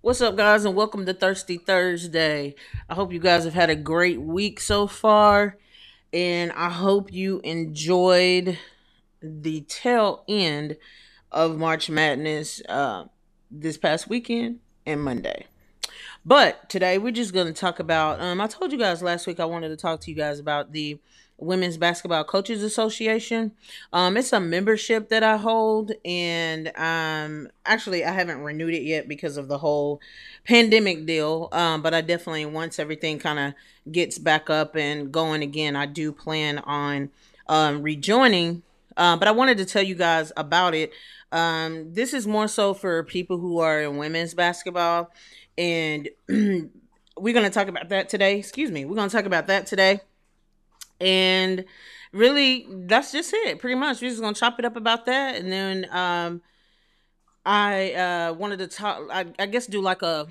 What's up, guys, and welcome to Thirsty Thursday. I hope you guys have had a great week so far, and I hope you enjoyed the tail end of March Madness uh, this past weekend and Monday. But today we're just going to talk about. Um, I told you guys last week I wanted to talk to you guys about the Women's Basketball Coaches Association. Um, it's a membership that I hold, and um, actually I haven't renewed it yet because of the whole pandemic deal. Um, but I definitely once everything kind of gets back up and going again, I do plan on um, rejoining. Uh, but I wanted to tell you guys about it. Um, this is more so for people who are in women's basketball, and we're going to talk about that today. Excuse me, we're going to talk about that today and really that's just it pretty much. We're just gonna chop it up about that and then um i uh wanted to talk i, I guess do like a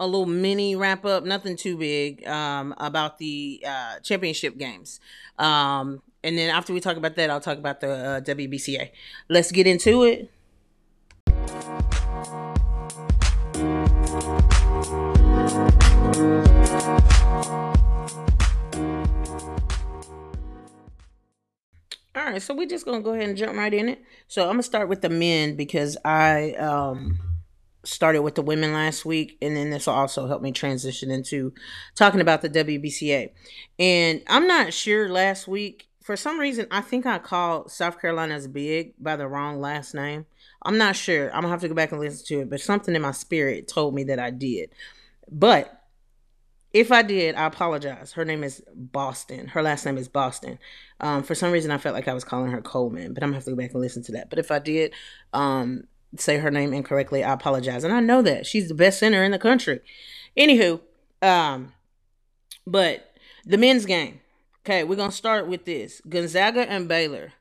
a little mini wrap up nothing too big um about the uh championship games. Um and then after we talk about that i'll talk about the uh, wbca let's get into it right, so we're just gonna go ahead and jump right in it. So I'm gonna start with the men because I um started with the women last week, and then this will also help me transition into talking about the WBCA. And I'm not sure last week for some reason I think I called South Carolina's big by the wrong last name. I'm not sure. I'm gonna have to go back and listen to it, but something in my spirit told me that I did. But if I did, I apologize. Her name is Boston. Her last name is Boston. Um, for some reason, I felt like I was calling her Coleman, but I'm gonna have to go back and listen to that. But if I did um, say her name incorrectly, I apologize. And I know that she's the best center in the country. Anywho, um, but the men's game. Okay, we're gonna start with this Gonzaga and Baylor.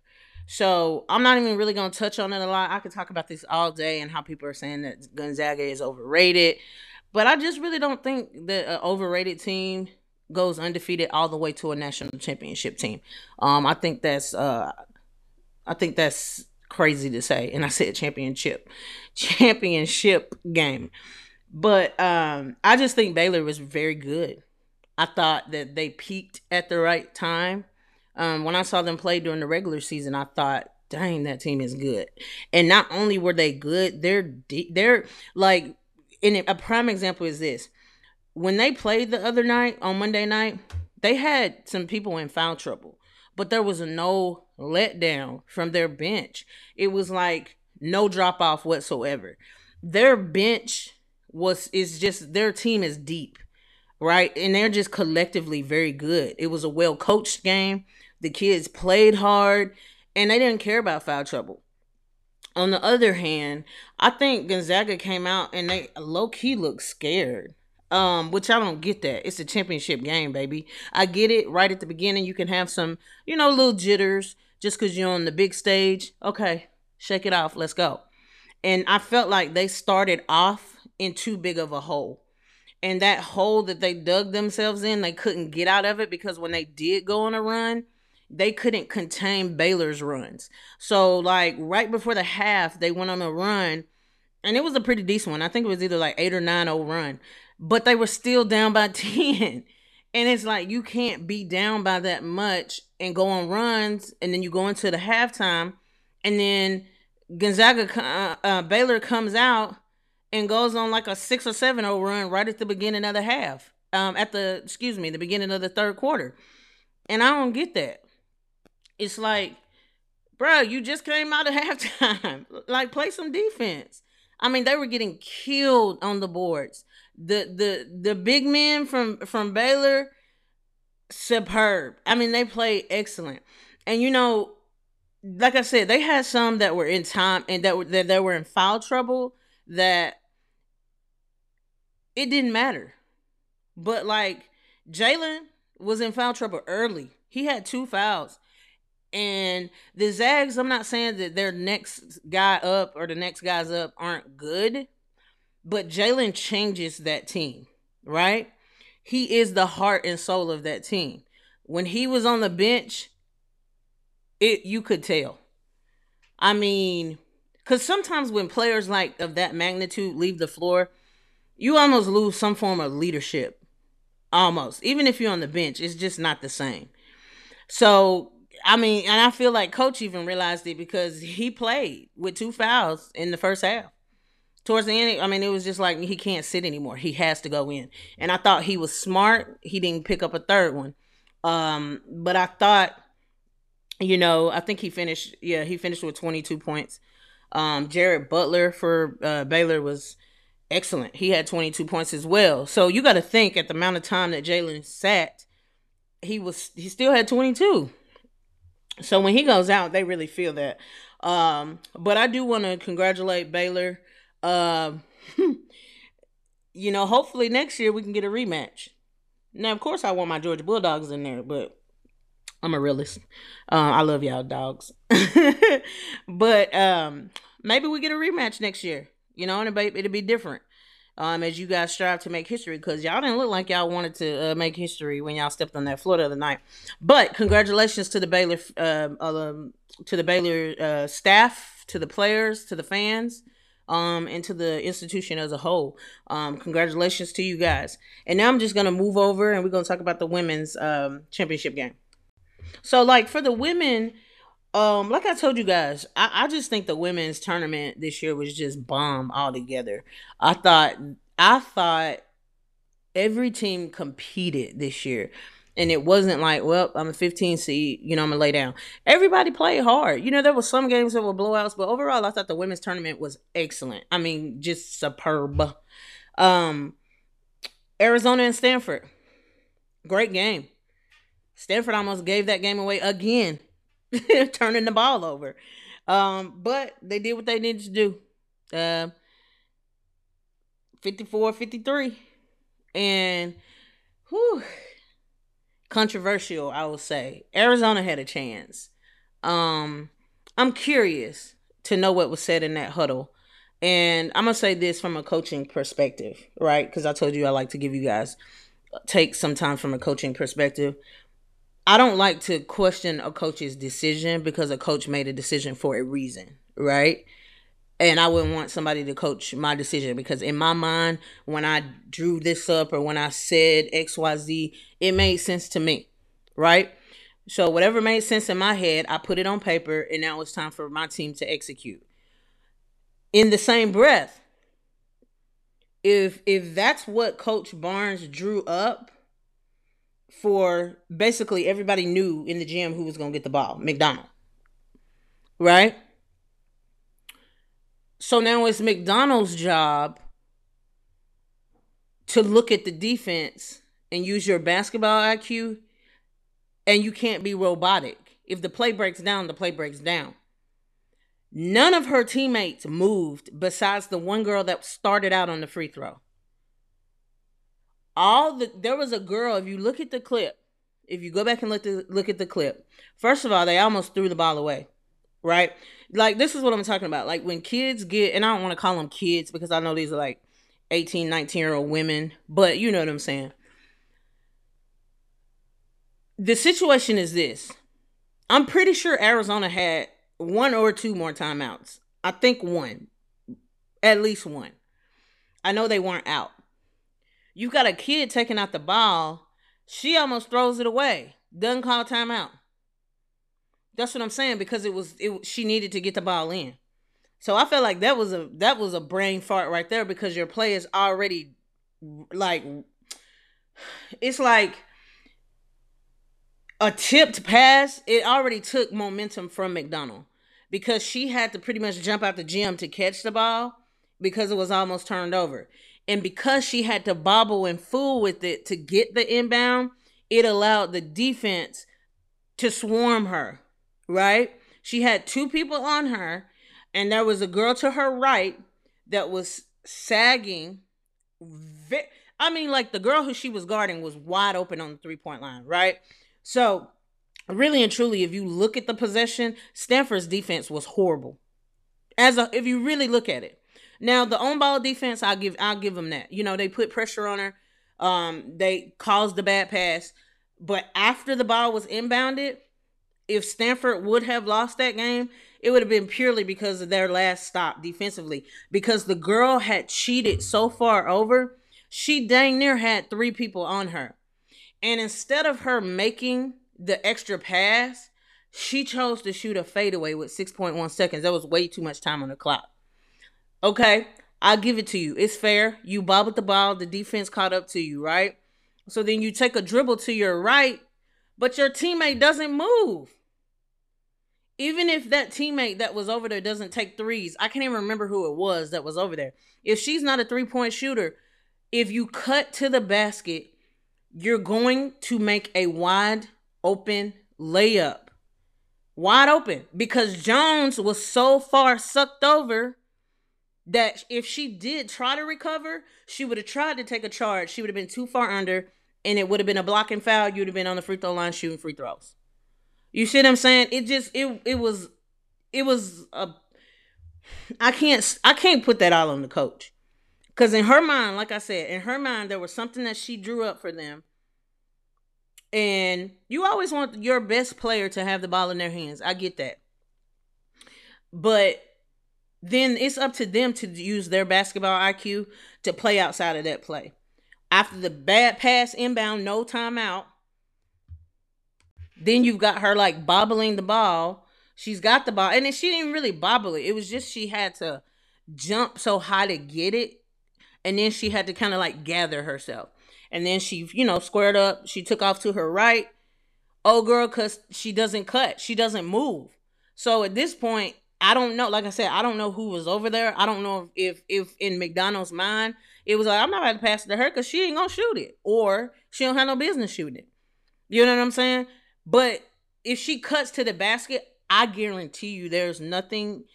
So I'm not even really gonna touch on it a lot. I could talk about this all day and how people are saying that Gonzaga is overrated. But I just really don't think that an overrated team goes undefeated all the way to a national championship team. Um, I think that's uh, I think that's crazy to say, and I said championship, championship game. But um, I just think Baylor was very good. I thought that they peaked at the right time. Um, when I saw them play during the regular season, I thought, dang, that team is good. And not only were they good, they're de- they're like and a prime example is this when they played the other night on Monday night, they had some people in foul trouble, but there was no letdown from their bench. It was like no drop off whatsoever. Their bench was is just their team is deep, right? And they're just collectively very good. It was a well coached game. The kids played hard and they didn't care about foul trouble. On the other hand, I think Gonzaga came out and they low key look scared. Um, which I don't get that. It's a championship game, baby. I get it. Right at the beginning, you can have some, you know, little jitters just because you're on the big stage. Okay, shake it off. Let's go. And I felt like they started off in too big of a hole. And that hole that they dug themselves in, they couldn't get out of it because when they did go on a run, they couldn't contain Baylor's runs. So like right before the half, they went on a run, and it was a pretty decent one. I think it was either like eight or nine oh run, but they were still down by ten. And it's like you can't be down by that much and go on runs, and then you go into the halftime, and then Gonzaga uh, uh, Baylor comes out and goes on like a six or seven oh run right at the beginning of the half. Um, at the excuse me, the beginning of the third quarter, and I don't get that it's like, bro, you just came out of halftime. like, play some defense. I mean, they were getting killed on the boards. The the the big men from from Baylor, superb. I mean, they played excellent. And you know, like I said, they had some that were in time and that were that, that were in foul trouble that it didn't matter. But like Jalen was in foul trouble early. He had two fouls. And the Zags, I'm not saying that their next guy up or the next guys up aren't good, but Jalen changes that team, right? He is the heart and soul of that team. When he was on the bench, it you could tell. I mean, because sometimes when players like of that magnitude leave the floor, you almost lose some form of leadership. Almost. Even if you're on the bench, it's just not the same. So, I mean, and I feel like coach even realized it because he played with two fouls in the first half. Towards the end, I mean, it was just like he can't sit anymore. He has to go in. And I thought he was smart. He didn't pick up a third one. Um, but I thought, you know, I think he finished, yeah, he finished with 22 points. Um, Jared Butler for uh, Baylor was excellent. He had 22 points as well. So you got to think at the amount of time that Jalen sat, he was he still had 22. So when he goes out, they really feel that. Um, but I do want to congratulate Baylor. Uh, you know, hopefully next year we can get a rematch. Now, of course, I want my Georgia Bulldogs in there, but I'm a realist. Uh, I love y'all dogs, but um, maybe we get a rematch next year. You know, and it'll be, it'll be different. Um, as you guys strive to make history, because y'all didn't look like y'all wanted to uh, make history when y'all stepped on that floor the other night. But congratulations to the Baylor, uh, um, to the Baylor uh, staff, to the players, to the fans um, and to the institution as a whole. Um, congratulations to you guys. And now I'm just gonna move over and we're gonna talk about the women's um, championship game. So, like for the women, um, like I told you guys, I, I just think the women's tournament this year was just bomb altogether. I thought, I thought every team competed this year and it wasn't like, well, I'm a 15 seed, you know, I'm gonna lay down. Everybody played hard. You know, there were some games that were blowouts, but overall, I thought the women's tournament was excellent. I mean, just superb. Um, Arizona and Stanford, great game. Stanford almost gave that game away again, turning the ball over. Um, but they did what they needed to do. Uh, 54 53. And whew, controversial, I will say. Arizona had a chance. Um, I'm curious to know what was said in that huddle. And I'm going to say this from a coaching perspective, right? Because I told you I like to give you guys take some time from a coaching perspective. I don't like to question a coach's decision because a coach made a decision for a reason, right? and I wouldn't want somebody to coach my decision because in my mind, when I drew this up or when I said XYZ, it made sense to me, right? So whatever made sense in my head, I put it on paper and now it's time for my team to execute. In the same breath, if if that's what coach Barnes drew up for basically everybody knew in the gym who was going to get the ball, McDonald. Right? So now it's McDonald's job to look at the defense and use your basketball IQ, and you can't be robotic. If the play breaks down, the play breaks down. None of her teammates moved besides the one girl that started out on the free throw. All the there was a girl, if you look at the clip, if you go back and look the, look at the clip, first of all, they almost threw the ball away right? Like this is what I'm talking about. Like when kids get, and I don't want to call them kids because I know these are like 18, 19 year old women, but you know what I'm saying. The situation is this. I'm pretty sure Arizona had one or two more timeouts. I think one. At least one. I know they weren't out. You've got a kid taking out the ball. She almost throws it away. Doesn't call timeout. That's what I'm saying because it was it she needed to get the ball in. So I felt like that was a that was a brain fart right there because your play is already like it's like a tipped pass. It already took momentum from McDonald because she had to pretty much jump out the gym to catch the ball because it was almost turned over. And because she had to bobble and fool with it to get the inbound, it allowed the defense to swarm her right? She had two people on her, and there was a girl to her right that was sagging. I mean, like the girl who she was guarding was wide open on the three point line, right? So, really and truly, if you look at the possession, Stanford's defense was horrible. As a, if you really look at it, now the on ball defense, I'll give I'll give them that. You know, they put pressure on her. Um, they caused the bad pass, but after the ball was inbounded, if Stanford would have lost that game, it would have been purely because of their last stop defensively. Because the girl had cheated so far over She dang near had three people on her. And instead of her making the extra pass, she chose to shoot a fadeaway with 6.1 seconds. That was way too much time on the clock. Okay, I'll give it to you. It's fair. You bobbled the ball, the defense caught up to you, right? So then you take a dribble to your right, but your teammate doesn't move. Even if that teammate that was over there doesn't take threes, I can't even remember who it was that was over there. If she's not a three point shooter, if you cut to the basket, you're going to make a wide open layup. Wide open because Jones was so far sucked over that if she did try to recover, she would have tried to take a charge. She would have been too far under, and it would have been a blocking foul. You'd have been on the free throw line shooting free throws. You see what I'm saying? It just it it was it was a I can't I can't put that all on the coach. Cause in her mind, like I said, in her mind, there was something that she drew up for them. And you always want your best player to have the ball in their hands. I get that. But then it's up to them to use their basketball IQ to play outside of that play. After the bad pass inbound, no timeout, then you've got her like bobbling the ball. She's got the ball, and then she didn't really bobble it. It was just she had to jump so high to get it, and then she had to kind of like gather herself. And then she, you know, squared up. She took off to her right. Oh, girl, because she doesn't cut. She doesn't move. So at this point, I don't know. Like I said, I don't know who was over there. I don't know if if in McDonald's mind it was like I'm not about to pass it to her because she ain't gonna shoot it, or she don't have no business shooting it. You know what I'm saying? But if she cuts to the basket, I guarantee you, there's nothing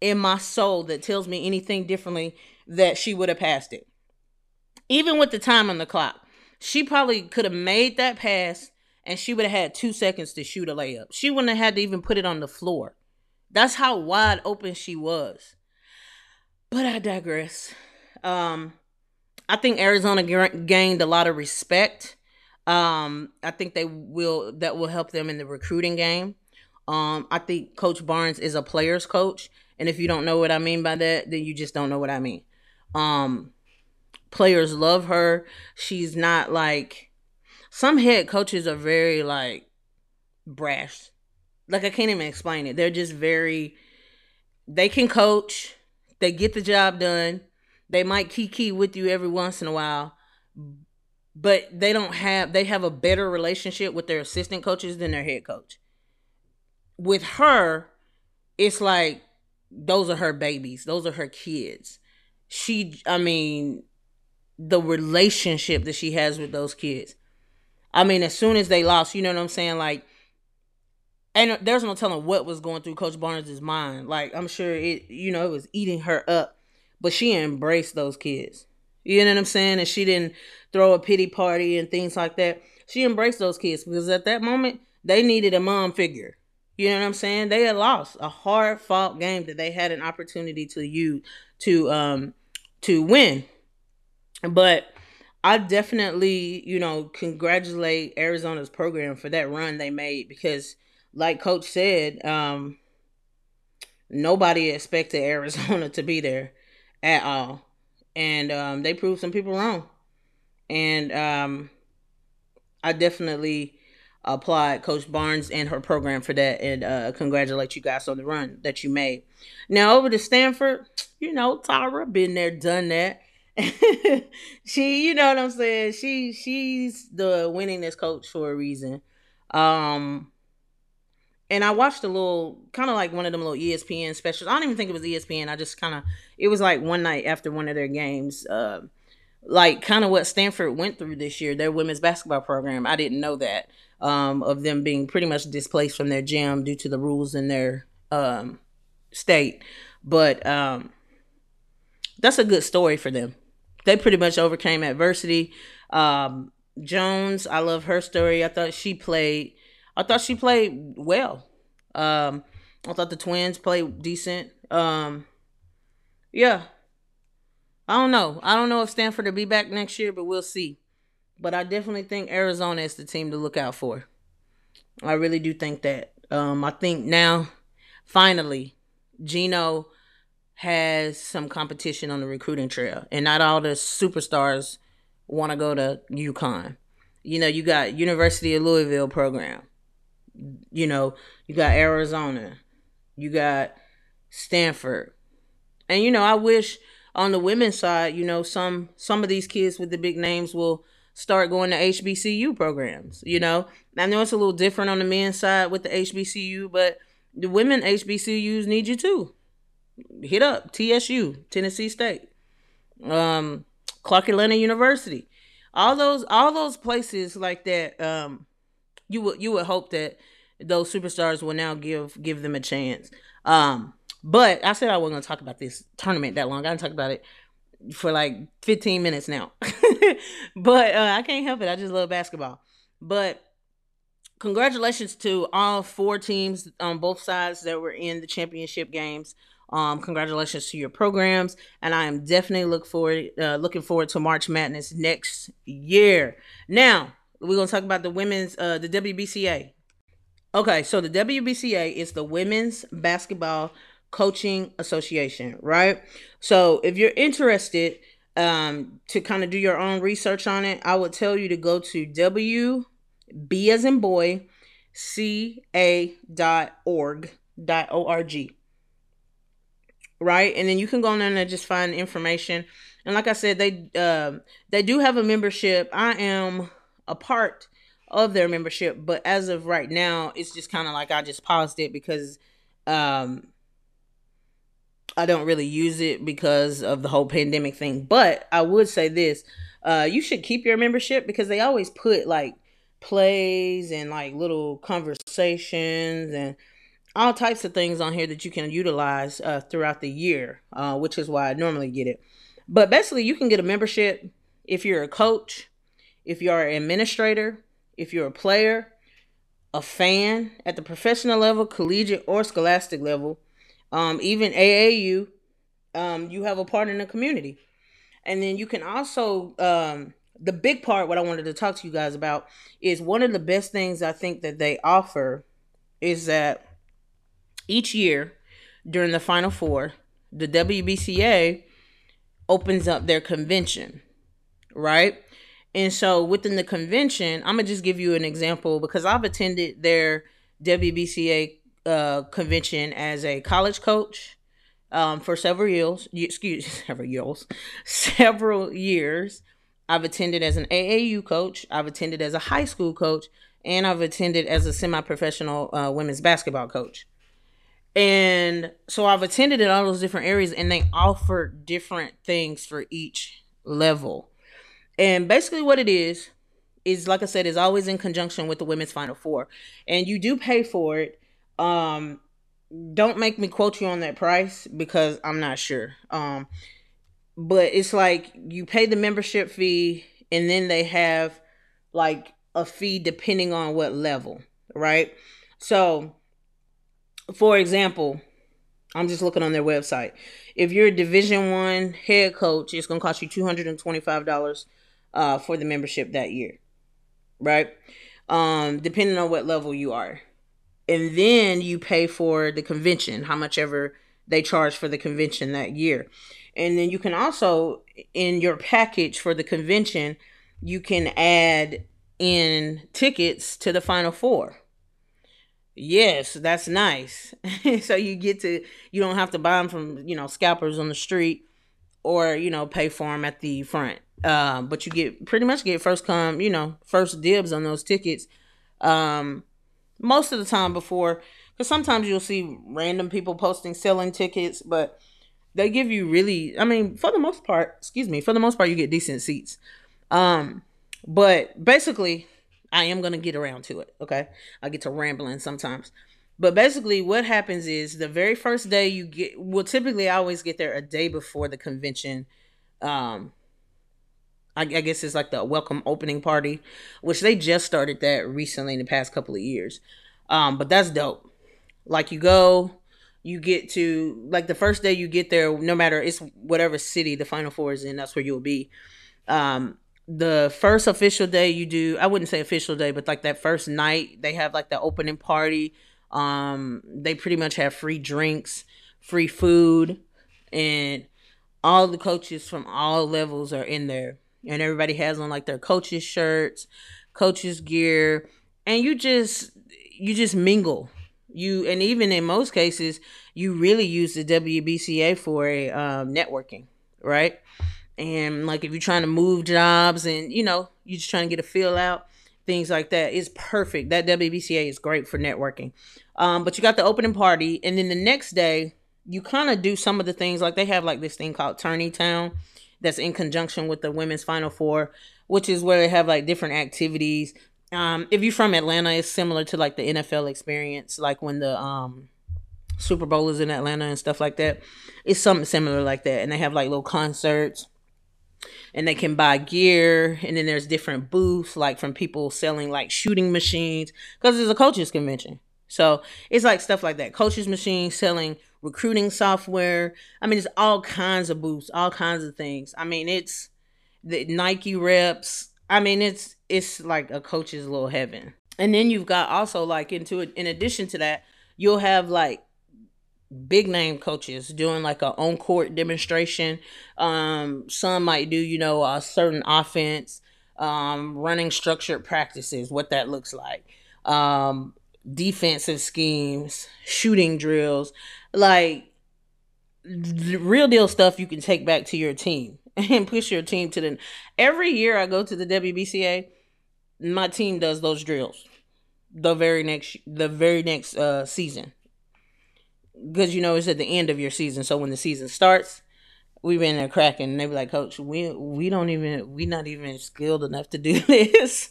in my soul that tells me anything differently that she would have passed it. Even with the time on the clock, she probably could have made that pass and she would have had two seconds to shoot a layup. She wouldn't have had to even put it on the floor. That's how wide open she was. But I digress. Um, I think Arizona g- gained a lot of respect. Um, I think they will that will help them in the recruiting game. Um, I think Coach Barnes is a player's coach, and if you don't know what I mean by that, then you just don't know what I mean. Um, players love her. She's not like some head coaches are very like brash like I can't even explain it. They're just very they can coach, they get the job done. They might kiki with you every once in a while, but they don't have they have a better relationship with their assistant coaches than their head coach. With her, it's like those are her babies, those are her kids. She I mean the relationship that she has with those kids. I mean, as soon as they lost, you know what I'm saying? Like and there's no telling what was going through Coach Barnes's mind. Like I'm sure it, you know, it was eating her up, but she embraced those kids. You know what I'm saying? And she didn't throw a pity party and things like that. She embraced those kids because at that moment they needed a mom figure. You know what I'm saying? They had lost a hard fought game that they had an opportunity to use to um to win. But I definitely, you know, congratulate Arizona's program for that run they made because like Coach said, um, nobody expected Arizona to be there at all, and um, they proved some people wrong. And um, I definitely applaud Coach Barnes and her program for that, and uh, congratulate you guys on the run that you made. Now over to Stanford, you know Tara been there, done that. she, you know what I'm saying. She she's the winningest coach for a reason. Um, and I watched a little, kind of like one of them little ESPN specials. I don't even think it was ESPN. I just kind of, it was like one night after one of their games, uh, like kind of what Stanford went through this year, their women's basketball program. I didn't know that um, of them being pretty much displaced from their gym due to the rules in their um, state, but um, that's a good story for them. They pretty much overcame adversity. Um, Jones, I love her story. I thought she played I thought she played well. Um, I thought the twins played decent. Um, yeah. I don't know. I don't know if Stanford will be back next year, but we'll see. But I definitely think Arizona is the team to look out for. I really do think that. Um, I think now, finally, Gino has some competition on the recruiting trail, and not all the superstars want to go to UConn. You know, you got University of Louisville program. You know, you got Arizona. You got Stanford. And you know, I wish on the women's side, you know, some some of these kids with the big names will start going to HBCU programs. You know, I know it's a little different on the men's side with the HBCU, but the women HBCUs need you too. Hit up TSU, Tennessee State, um, Clark Atlanta University, all those all those places like that. Um, you would you would hope that those superstars will now give give them a chance. Um, but I said I wasn't gonna talk about this tournament that long. I didn't talk about it for like 15 minutes now. but uh, I can't help it. I just love basketball. But congratulations to all four teams on both sides that were in the championship games. Um, congratulations to your programs, and I am definitely look forward uh, looking forward to March Madness next year. Now we're gonna talk about the women's uh, the WBCA. Okay, so the WBCA is the Women's Basketball Coaching Association, right? So if you're interested um, to kind of do your own research on it, I would tell you to go to W B as in boy C A dot org dot O R G. Right? And then you can go on there and just find information. And like I said, they uh, they do have a membership. I am a part of their membership, but as of right now, it's just kind of like I just paused it because um I don't really use it because of the whole pandemic thing. But I would say this, uh you should keep your membership because they always put like plays and like little conversations and all types of things on here that you can utilize uh, throughout the year, uh, which is why I normally get it. But basically, you can get a membership if you're a coach, if you're an administrator, if you're a player, a fan at the professional level, collegiate or scholastic level, um, even AAU, um, you have a part in the community. And then you can also um, the big part what I wanted to talk to you guys about is one of the best things I think that they offer is that each year during the final four, the WBCA opens up their convention, right? And so within the convention, I'm gonna just give you an example because I've attended their WBCA uh, convention as a college coach um, for several years. Excuse several years, several years. I've attended as an AAU coach. I've attended as a high school coach, and I've attended as a semi-professional uh, women's basketball coach. And so I've attended in all those different areas, and they offer different things for each level. And basically, what it is is like I said, is always in conjunction with the women's Final Four, and you do pay for it. Um, don't make me quote you on that price because I'm not sure. Um, but it's like you pay the membership fee and then they have like a fee depending on what level, right? So, for example, I'm just looking on their website. If you're a Division One head coach, it's gonna cost you two hundred and twenty-five dollars uh, for the membership that year, right? Um, depending on what level you are, and then you pay for the convention, how much ever they charge for the convention that year. And then you can also, in your package for the convention, you can add in tickets to the Final Four. Yes, that's nice. so you get to, you don't have to buy them from, you know, scalpers on the street or, you know, pay for them at the front. Um, but you get pretty much get first come, you know, first dibs on those tickets. Um, most of the time before, because sometimes you'll see random people posting selling tickets, but they give you really i mean for the most part excuse me for the most part you get decent seats. Um but basically i am gonna get around to it okay? I get to rambling sometimes. But basically what happens is the very first day you get well typically i always get there a day before the convention um I, I guess it's like the welcome opening party which they just started that recently in the past couple of years. Um but that's dope. Like you go you get to like the first day you get there no matter it's whatever city the final four is in that's where you'll be. Um the first official day you do i wouldn't say official day but like that first night they have like the opening party. Um they pretty much have free drinks free food and all the coaches from all levels are in there and everybody has on like their coaches shirts, coaches gear, and you just you just mingle. You and even in most cases, you really use the WBCA for a um, networking, right? And like if you're trying to move jobs and you know you're just trying to get a feel out, things like that is perfect. That WBCA is great for networking. Um, but you got the opening party, and then the next day you kind of do some of the things like they have like this thing called Tourney Town that's in conjunction with the women's Final Four, which is where they have like different activities. Um, if you're from Atlanta, it's similar to like the NFL experience, like when the um, Super Bowl is in Atlanta and stuff like that. It's something similar like that, and they have like little concerts and they can buy gear and then there's different booths like from people selling like shooting machines because it's a coaches convention so it's like stuff like that coaches machines selling recruiting software. I mean it's all kinds of booths all kinds of things. I mean it's the nike reps. I mean it's it's like a coach's little heaven. And then you've got also like into it in addition to that you'll have like big name coaches doing like a on court demonstration. Um, some might do, you know, a certain offense, um, running structured practices, what that looks like, um, defensive schemes, shooting drills, like real deal stuff you can take back to your team and push your team to the. Every year I go to the WBCA, my team does those drills. The very next, the very next uh, season because you know it's at the end of your season. So when the season starts, we've been there cracking, and they be like, "Coach, we we don't even we not even skilled enough to do this.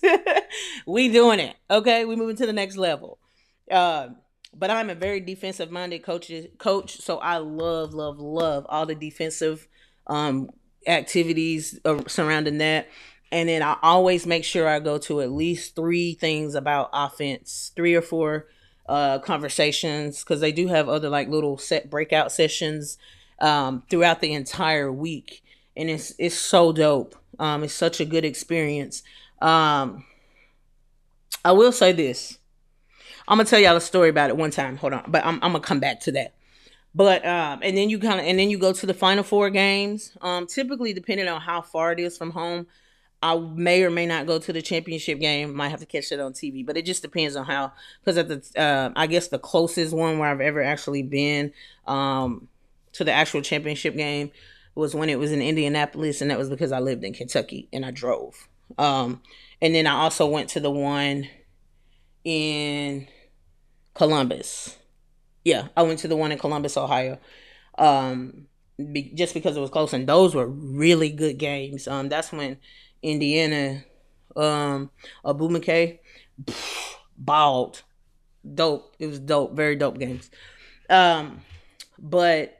we doing it, okay? We moving to the next level." Uh, but I'm a very defensive minded coach coach, so I love love love all the defensive um, activities uh, surrounding that. And then I always make sure I go to at least three things about offense, three or four uh, conversations because they do have other like little set breakout sessions um, throughout the entire week, and it's it's so dope. Um, it's such a good experience. Um, I will say this. I'm gonna tell y'all a story about it one time. Hold on, but I'm, I'm gonna come back to that. But um, and then you kind of and then you go to the final four games. Um, typically, depending on how far it is from home, I may or may not go to the championship game. Might have to catch it on TV, but it just depends on how. Because at the, uh, I guess the closest one where I've ever actually been um, to the actual championship game was when it was in Indianapolis, and that was because I lived in Kentucky and I drove. Um, and then I also went to the one in Columbus. Yeah, I went to the one in Columbus, Ohio. Um, be, just because it was close, and those were really good games. Um, that's when Indiana, um, Abu McKay, balled. Dope. It was dope. Very dope games. Um, but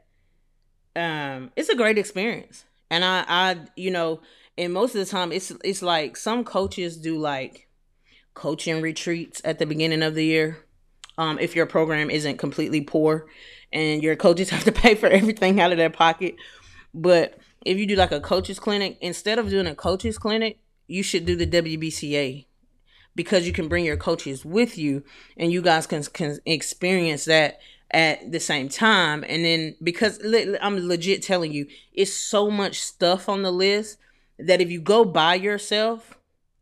um, it's a great experience. And I, I, you know, and most of the time it's it's like some coaches do like coaching retreats at the beginning of the year. Um, if your program isn't completely poor and your coaches have to pay for everything out of their pocket. But if you do like a coaches clinic, instead of doing a coaches clinic, you should do the WBCA because you can bring your coaches with you and you guys can, can experience that at the same time. And then because I'm legit telling you, it's so much stuff on the list that if you go by yourself,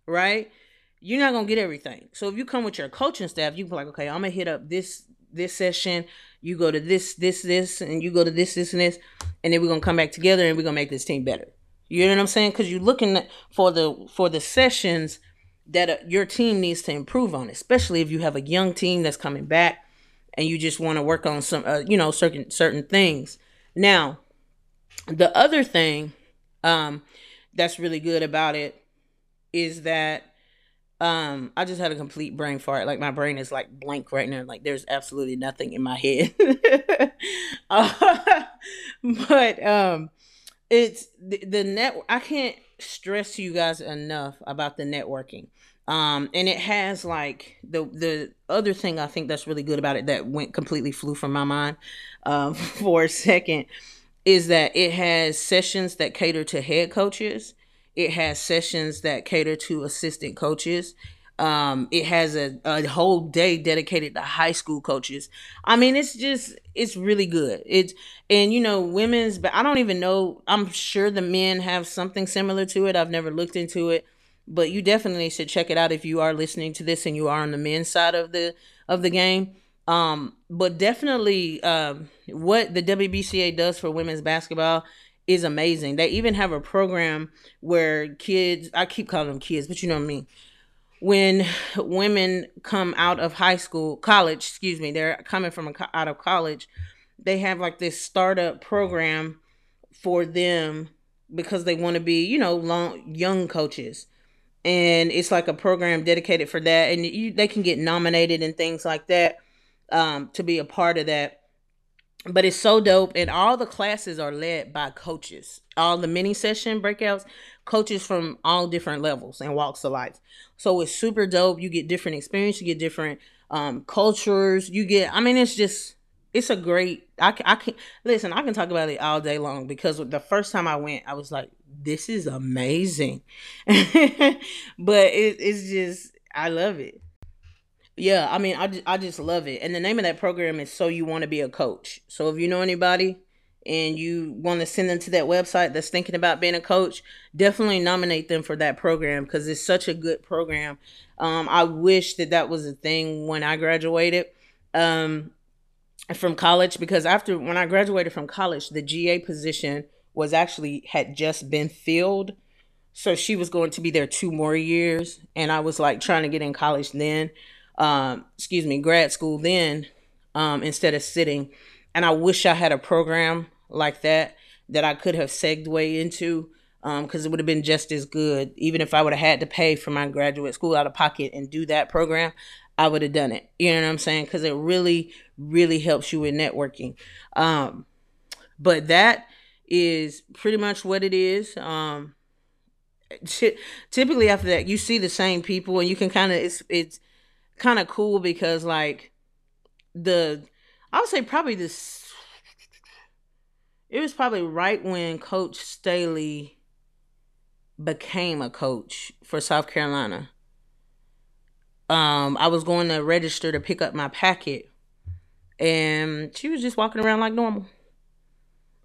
right, you're not gonna get everything. So if you come with your coaching staff, you can be like, okay, I'm gonna hit up this this session you go to this, this, this, and you go to this, this, and this, and then we're gonna come back together and we're gonna make this team better. You know what I'm saying? Because you're looking for the for the sessions that uh, your team needs to improve on, especially if you have a young team that's coming back and you just want to work on some, uh, you know, certain certain things. Now, the other thing um, that's really good about it is that um, I just had a complete brain fart. Like my brain is like blank right now. Like there's absolutely nothing in my head. uh, but um, it's the, the net. I can't stress you guys enough about the networking. Um, and it has like the the other thing I think that's really good about it that went completely flew from my mind um, for a second is that it has sessions that cater to head coaches it has sessions that cater to assistant coaches. Um, it has a, a whole day dedicated to high school coaches. I mean, it's just it's really good. It's and you know, women's but I don't even know I'm sure the men have something similar to it. I've never looked into it, but you definitely should check it out if you are listening to this and you are on the men's side of the of the game. Um, but definitely um, what the WBCA does for women's basketball is amazing. They even have a program where kids, I keep calling them kids, but you know what I mean. When women come out of high school, college, excuse me, they're coming from out of college, they have like this startup program for them because they want to be, you know, long, young coaches. And it's like a program dedicated for that. And you, they can get nominated and things like that um, to be a part of that. But it's so dope and all the classes are led by coaches. All the mini session breakouts coaches from all different levels and walks of life. So it's super dope. You get different experience you get different um, cultures. You get i mean it's just it's a great I, I can listen i can talk about it all day long because the first time i went i was like this is amazing but it, it's just i love it yeah, I mean, I just, I just love it. And the name of that program is So You Want to Be a Coach. So if you know anybody and you want to send them to that website that's thinking about being a coach, definitely nominate them for that program because it's such a good program. Um, I wish that that was a thing when I graduated um, from college because after when I graduated from college, the GA position was actually had just been filled. So she was going to be there two more years. And I was like trying to get in college then um, excuse me, grad school then um, instead of sitting. And I wish I had a program like that that I could have segued into because um, it would have been just as good. Even if I would have had to pay for my graduate school out of pocket and do that program, I would have done it. You know what I'm saying? Because it really, really helps you with networking. Um, but that is pretty much what it is. Um, typically after that, you see the same people, and you can kind of it's it's kind of cool because like the I would say probably this it was probably right when Coach Staley became a coach for South Carolina. Um, I was going to register to pick up my packet, and she was just walking around like normal.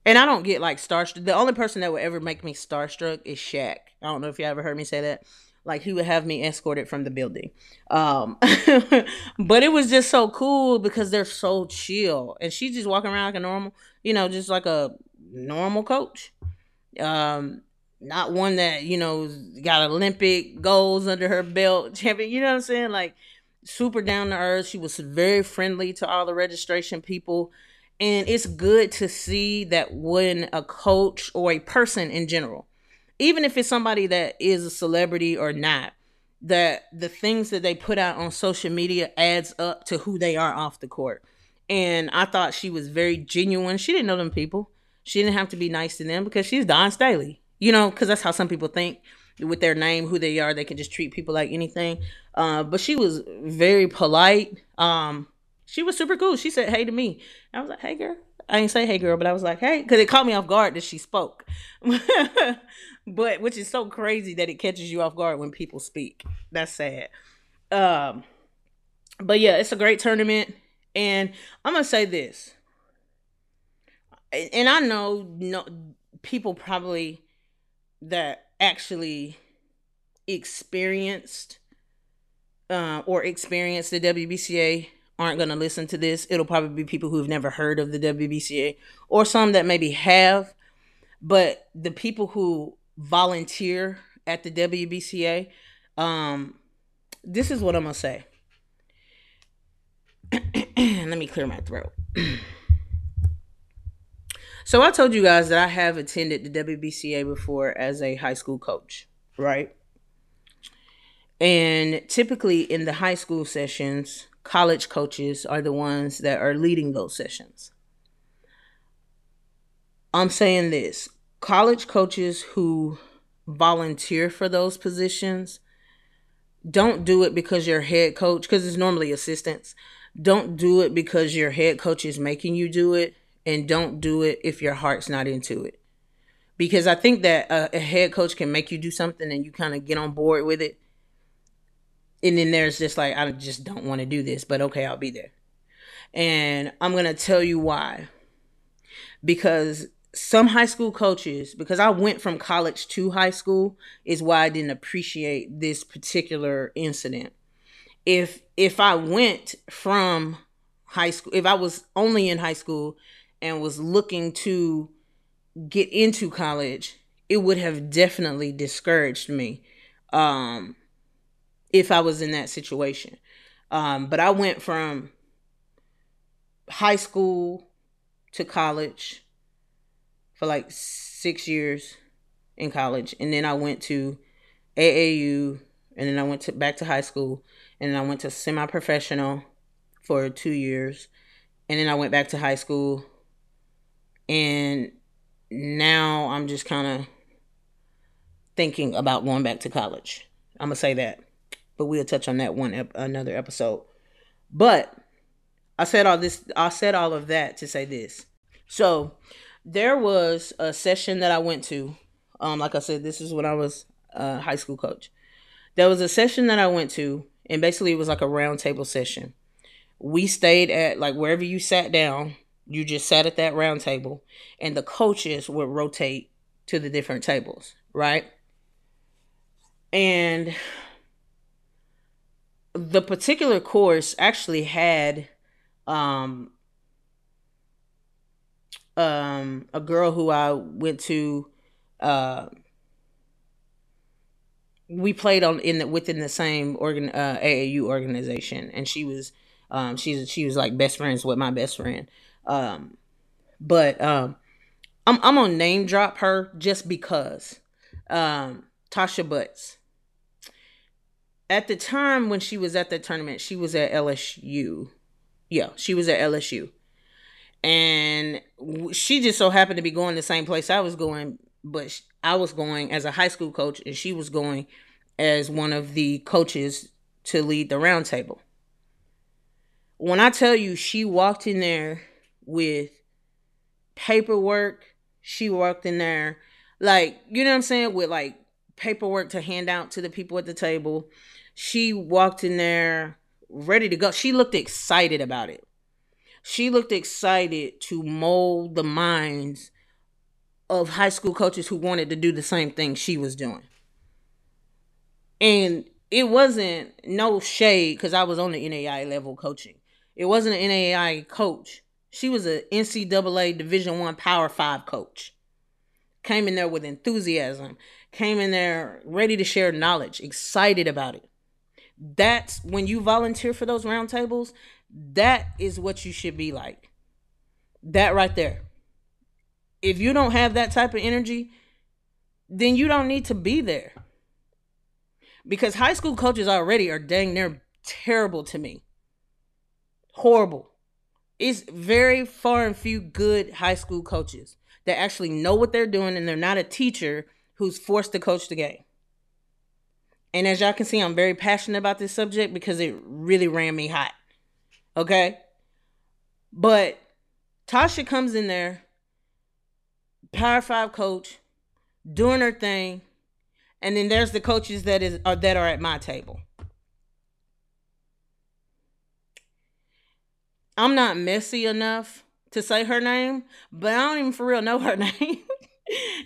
And I don't get like starstruck. The only person that would ever make me starstruck is Shaq. I don't know if you ever heard me say that. Like he would have me escorted from the building. Um but it was just so cool because they're so chill. And she's just walking around like a normal you know just like a normal coach. Um not one that you know got olympic goals under her belt champion you know what i'm saying? Like super down to earth. She was very friendly to all the registration people and it's good to see that when a coach or a person in general even if it's somebody that is a celebrity or not, that the things that they put out on social media adds up to who they are off the court. And I thought she was very genuine. She didn't know them people. She didn't have to be nice to them because she's Dawn Staley. You know, because that's how some people think with their name, who they are, they can just treat people like anything. Uh, but she was very polite. Um, she was super cool. She said hey to me. I was like, hey girl. I didn't say hey girl, but I was like, hey, because it caught me off guard that she spoke. but which is so crazy that it catches you off guard when people speak. That's sad. Um, but yeah, it's a great tournament, and I'm gonna say this, and I know no people probably that actually experienced uh, or experienced the WBCA aren't going to listen to this. It'll probably be people who've never heard of the WBCA or some that maybe have. But the people who volunteer at the WBCA, um, this is what I'm gonna say. Let me clear my throat. so I told you guys that I have attended the WBCA before as a high school coach, right? And typically in the high school sessions, college coaches are the ones that are leading those sessions. I'm saying this college coaches who volunteer for those positions don't do it because your head coach because it's normally assistants don't do it because your head coach is making you do it and don't do it if your heart's not into it because i think that a, a head coach can make you do something and you kind of get on board with it and then there's just like I just don't want to do this, but okay, I'll be there. And I'm going to tell you why. Because some high school coaches, because I went from college to high school, is why I didn't appreciate this particular incident. If if I went from high school, if I was only in high school and was looking to get into college, it would have definitely discouraged me um, if I was in that situation. Um, but I went from high school to college for like six years in college, and then I went to AAU, and then I went to back to high school, and then I went to semi-professional for two years, and then I went back to high school, and now I'm just kind of thinking about going back to college. I'm gonna say that, but we'll touch on that one ep- another episode. But I said all this. I said all of that to say this. So there was a session that I went to. Um, like I said, this is when I was a high school coach. There was a session that I went to, and basically it was like a roundtable session. We stayed at like wherever you sat down, you just sat at that round table, and the coaches would rotate to the different tables, right? And the particular course actually had um um a girl who I went to uh we played on in the within the same organ uh, AAU organization. And she was um she's she was like best friends with my best friend. Um but um I'm I'm gonna name drop her just because um Tasha Butts at the time when she was at the tournament she was at LSU yeah, she was at LSU. And she just so happened to be going the same place I was going, but I was going as a high school coach and she was going as one of the coaches to lead the roundtable. When I tell you she walked in there with paperwork, she walked in there like, you know what I'm saying, with like paperwork to hand out to the people at the table. She walked in there ready to go. She looked excited about it. She looked excited to mold the minds of high school coaches who wanted to do the same thing she was doing. And it wasn't no shade because I was on the NAI level coaching. It wasn't an NAI coach. She was a NCAA Division One Power Five coach. Came in there with enthusiasm. Came in there ready to share knowledge, excited about it that's when you volunteer for those roundtables, that is what you should be like. That right there. If you don't have that type of energy, then you don't need to be there. Because high school coaches already are dang near terrible to me. Horrible. It's very far and few good high school coaches that actually know what they're doing and they're not a teacher who's forced to coach the game. And as y'all can see, I'm very passionate about this subject because it really ran me hot. Okay? But Tasha comes in there, Power 5 coach, doing her thing, and then there's the coaches that is are that are at my table. I'm not messy enough to say her name, but I don't even for real know her name.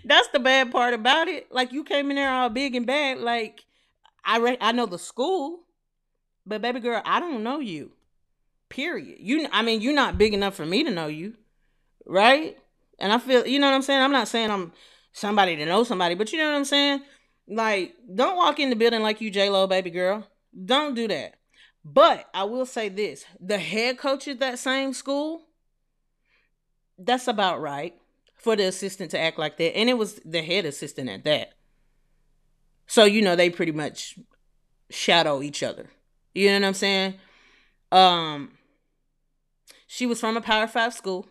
That's the bad part about it. Like you came in there all big and bad, like I re- I know the school, but baby girl, I don't know you. Period. You I mean, you're not big enough for me to know you. Right? And I feel, you know what I'm saying? I'm not saying I'm somebody to know somebody, but you know what I'm saying? Like, don't walk in the building like you J Lo, baby girl. Don't do that. But I will say this: the head coach at that same school, that's about right for the assistant to act like that, and it was the head assistant at that. So, you know, they pretty much shadow each other. You know what I'm saying? Um she was from a Power 5 school.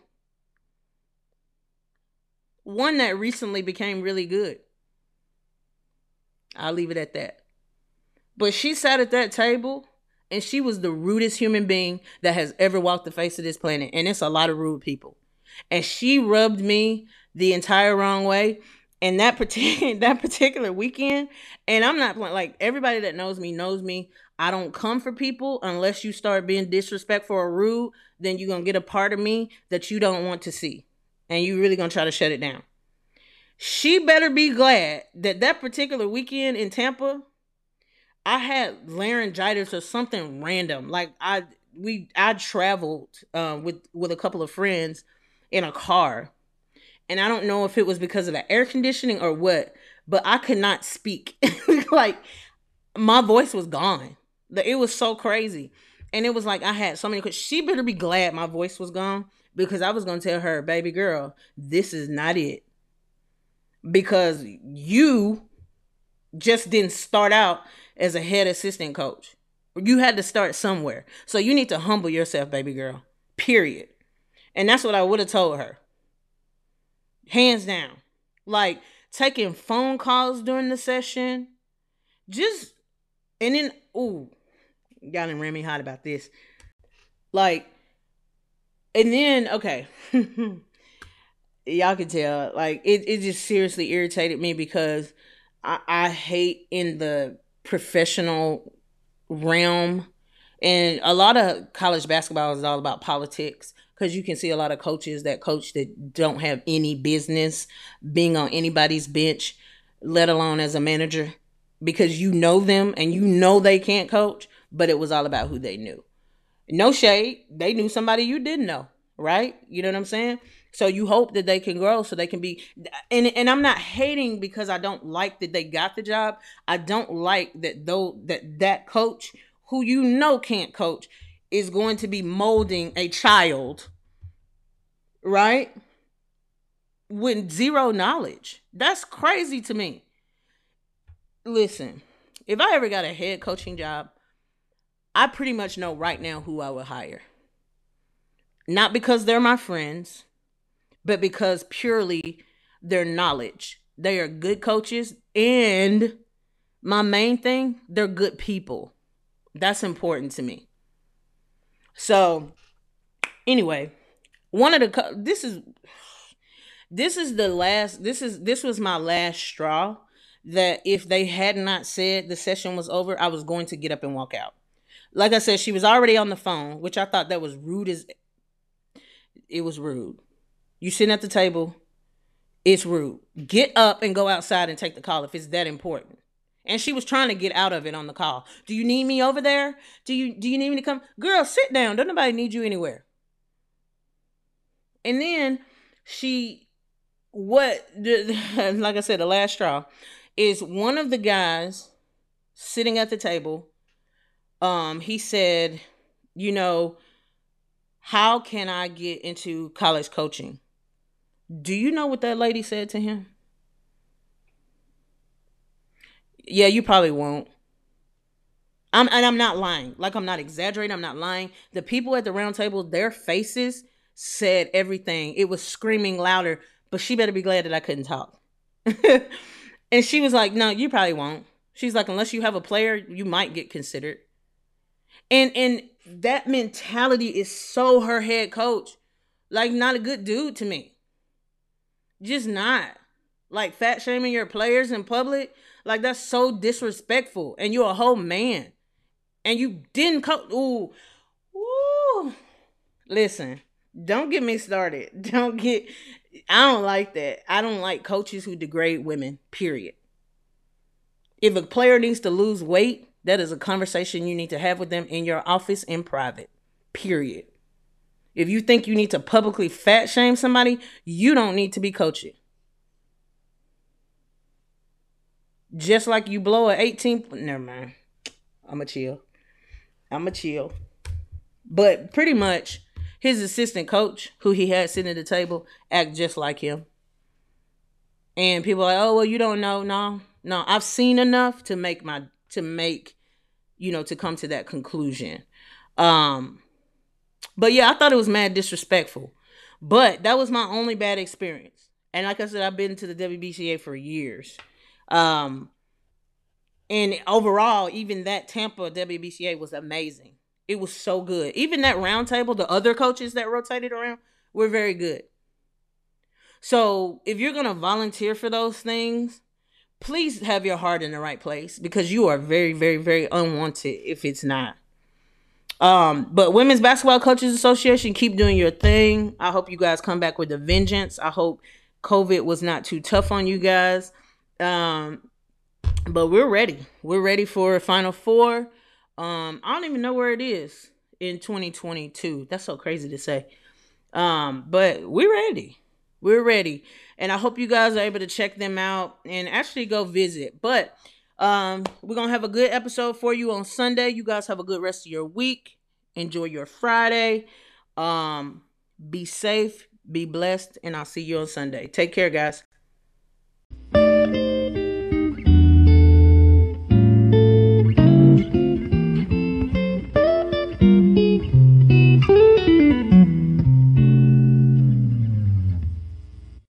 One that recently became really good. I'll leave it at that. But she sat at that table and she was the rudest human being that has ever walked the face of this planet. And it's a lot of rude people. And she rubbed me the entire wrong way. And that particular that particular weekend, and I'm not like everybody that knows me knows me. I don't come for people unless you start being disrespectful or rude. Then you're gonna get a part of me that you don't want to see, and you really gonna try to shut it down. She better be glad that that particular weekend in Tampa, I had laryngitis or something random. Like I we I traveled uh, with with a couple of friends in a car, and I don't know if it was because of the air conditioning or what, but I could not speak. like my voice was gone. It was so crazy, and it was like I had so many. She better be glad my voice was gone because I was gonna tell her, baby girl, this is not it. Because you just didn't start out as a head assistant coach. You had to start somewhere. So you need to humble yourself, baby girl. Period. And that's what I would have told her. Hands down. Like taking phone calls during the session. Just and then ooh, y'all didn't ran me hot about this. Like, and then okay. y'all can tell. Like it, it just seriously irritated me because I, I hate in the professional realm. And a lot of college basketball is all about politics because you can see a lot of coaches that coach that don't have any business being on anybody's bench, let alone as a manager, because you know them and you know they can't coach, but it was all about who they knew. No shade, they knew somebody you didn't know, right? You know what I'm saying? So you hope that they can grow so they can be and and I'm not hating because I don't like that they got the job. I don't like that though that that coach who you know can't coach is going to be molding a child right? With zero knowledge. That's crazy to me. Listen, if I ever got a head coaching job, I pretty much know right now who I would hire. Not because they're my friends, but because purely their knowledge. They are good coaches and my main thing, they're good people. That's important to me. So, anyway, one of the this is this is the last this is this was my last straw that if they had not said the session was over, I was going to get up and walk out. Like I said, she was already on the phone, which I thought that was rude as it was rude. You sitting at the table, it's rude. Get up and go outside and take the call if it's that important. And she was trying to get out of it on the call. Do you need me over there? Do you do you need me to come? Girl, sit down. Don't nobody need you anywhere. And then she what like I said, the last straw is one of the guys sitting at the table. Um, he said, you know, how can I get into college coaching? Do you know what that lady said to him? Yeah, you probably won't. I'm and I'm not lying. Like I'm not exaggerating, I'm not lying. The people at the round table, their faces said everything. It was screaming louder, but she better be glad that I couldn't talk. and she was like, "No, you probably won't." She's like, "Unless you have a player, you might get considered." And and that mentality is so her head coach. Like not a good dude to me. Just not. Like fat shaming your players in public, like that's so disrespectful. And you're a whole man. And you didn't coach. Ooh. Ooh. Listen, don't get me started. Don't get I don't like that. I don't like coaches who degrade women, period. If a player needs to lose weight, that is a conversation you need to have with them in your office in private. Period. If you think you need to publicly fat shame somebody, you don't need to be coaching. Just like you blow a 18, never mind. I'm a chill. I'm a chill. But pretty much his assistant coach, who he had sitting at the table, act just like him. And people are like, oh well, you don't know. No, no, I've seen enough to make my to make, you know, to come to that conclusion. Um, but yeah, I thought it was mad disrespectful. But that was my only bad experience. And like I said, I've been to the WBCA for years. Um, and overall, even that Tampa WBCA was amazing. It was so good. Even that round table, the other coaches that rotated around were very good. So if you're gonna volunteer for those things, please have your heart in the right place because you are very, very, very unwanted if it's not. Um, but Women's Basketball Coaches Association, keep doing your thing. I hope you guys come back with a vengeance. I hope COVID was not too tough on you guys. Um, but we're ready. We're ready for a Final Four. Um, I don't even know where it is in 2022. That's so crazy to say. Um, but we're ready. We're ready. And I hope you guys are able to check them out and actually go visit. But um, we're gonna have a good episode for you on Sunday. You guys have a good rest of your week. Enjoy your Friday. Um, be safe, be blessed, and I'll see you on Sunday. Take care, guys.